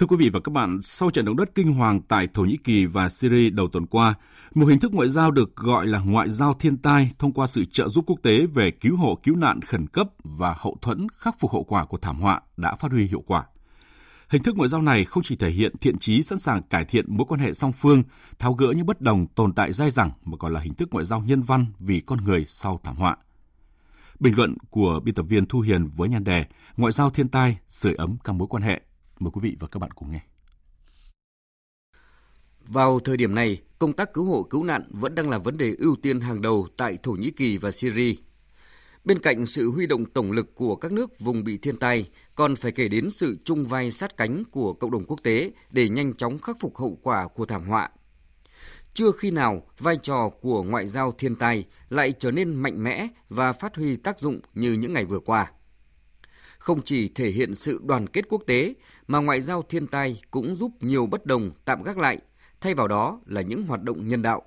Thưa quý vị và các bạn, sau trận động đất kinh hoàng tại Thổ Nhĩ Kỳ và Syria đầu tuần qua, một hình thức ngoại giao được gọi là ngoại giao thiên tai thông qua sự trợ giúp quốc tế về cứu hộ cứu nạn khẩn cấp và hậu thuẫn khắc phục hậu quả của thảm họa đã phát huy hiệu quả. Hình thức ngoại giao này không chỉ thể hiện thiện chí sẵn sàng cải thiện mối quan hệ song phương, tháo gỡ những bất đồng tồn tại dai dẳng mà còn là hình thức ngoại giao nhân văn vì con người sau thảm họa. Bình luận của biên tập viên Thu Hiền với nhan đề Ngoại giao thiên tai, sưởi ấm các mối quan hệ. Mời quý vị và các bạn cùng nghe. Vào thời điểm này, công tác cứu hộ cứu nạn vẫn đang là vấn đề ưu tiên hàng đầu tại Thổ Nhĩ Kỳ và Syria. Bên cạnh sự huy động tổng lực của các nước vùng bị thiên tai, còn phải kể đến sự chung vai sát cánh của cộng đồng quốc tế để nhanh chóng khắc phục hậu quả của thảm họa. Chưa khi nào vai trò của ngoại giao thiên tai lại trở nên mạnh mẽ và phát huy tác dụng như những ngày vừa qua. Không chỉ thể hiện sự đoàn kết quốc tế, mà ngoại giao thiên tai cũng giúp nhiều bất đồng tạm gác lại, thay vào đó là những hoạt động nhân đạo.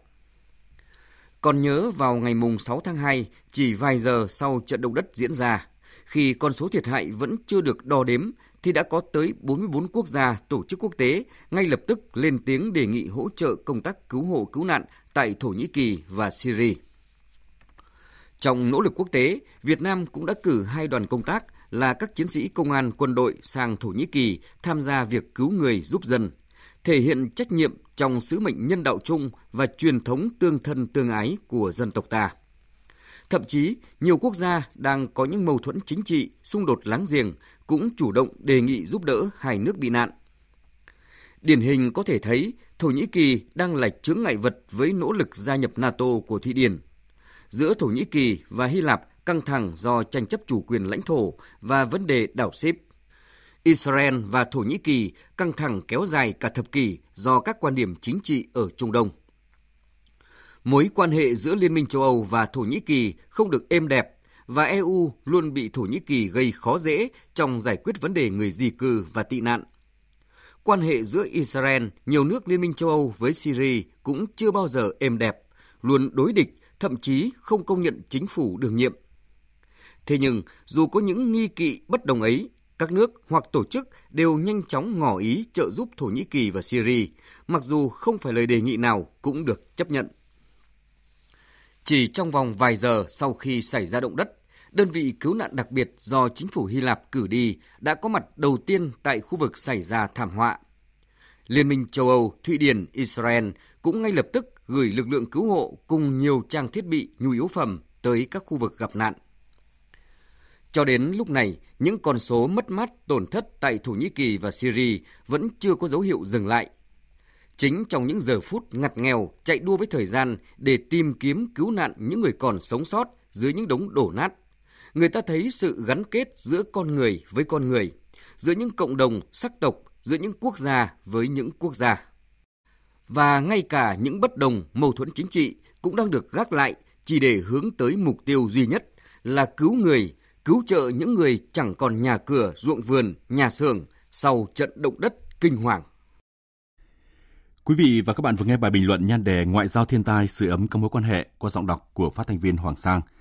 Còn nhớ vào ngày mùng 6 tháng 2, chỉ vài giờ sau trận động đất diễn ra, khi con số thiệt hại vẫn chưa được đo đếm, thì đã có tới 44 quốc gia, tổ chức quốc tế ngay lập tức lên tiếng đề nghị hỗ trợ công tác cứu hộ cứu nạn tại Thổ Nhĩ Kỳ và Syria. Trong nỗ lực quốc tế, Việt Nam cũng đã cử hai đoàn công tác là các chiến sĩ công an quân đội sang Thổ Nhĩ Kỳ tham gia việc cứu người giúp dân, thể hiện trách nhiệm trong sứ mệnh nhân đạo chung và truyền thống tương thân tương ái của dân tộc ta. Thậm chí, nhiều quốc gia đang có những mâu thuẫn chính trị, xung đột láng giềng cũng chủ động đề nghị giúp đỡ hai nước bị nạn. Điển hình có thể thấy Thổ Nhĩ Kỳ đang là chướng ngại vật với nỗ lực gia nhập NATO của Thụy Điển. Giữa Thổ Nhĩ Kỳ và Hy Lạp căng thẳng do tranh chấp chủ quyền lãnh thổ và vấn đề đảo Ship. Israel và Thổ Nhĩ Kỳ căng thẳng kéo dài cả thập kỷ do các quan điểm chính trị ở Trung Đông. Mối quan hệ giữa Liên minh châu Âu và Thổ Nhĩ Kỳ không được êm đẹp và EU luôn bị Thổ Nhĩ Kỳ gây khó dễ trong giải quyết vấn đề người di cư và tị nạn. Quan hệ giữa Israel, nhiều nước Liên minh châu Âu với Syria cũng chưa bao giờ êm đẹp, luôn đối địch, thậm chí không công nhận chính phủ đương nhiệm. Thế nhưng, dù có những nghi kỵ bất đồng ấy, các nước hoặc tổ chức đều nhanh chóng ngỏ ý trợ giúp Thổ Nhĩ Kỳ và Syria, mặc dù không phải lời đề nghị nào cũng được chấp nhận. Chỉ trong vòng vài giờ sau khi xảy ra động đất, đơn vị cứu nạn đặc biệt do chính phủ Hy Lạp cử đi đã có mặt đầu tiên tại khu vực xảy ra thảm họa. Liên minh châu Âu, Thụy Điển, Israel cũng ngay lập tức gửi lực lượng cứu hộ cùng nhiều trang thiết bị nhu yếu phẩm tới các khu vực gặp nạn. Cho đến lúc này, những con số mất mát tổn thất tại Thổ Nhĩ Kỳ và Syria vẫn chưa có dấu hiệu dừng lại. Chính trong những giờ phút ngặt nghèo chạy đua với thời gian để tìm kiếm cứu nạn những người còn sống sót dưới những đống đổ nát, người ta thấy sự gắn kết giữa con người với con người, giữa những cộng đồng sắc tộc, giữa những quốc gia với những quốc gia. Và ngay cả những bất đồng, mâu thuẫn chính trị cũng đang được gác lại chỉ để hướng tới mục tiêu duy nhất là cứu người, cứu trợ những người chẳng còn nhà cửa, ruộng vườn, nhà xưởng sau trận động đất kinh hoàng. Quý vị và các bạn vừa nghe bài bình luận nhan đề Ngoại giao thiên tai, sự ấm các mối quan hệ qua giọng đọc của phát thanh viên Hoàng Sang –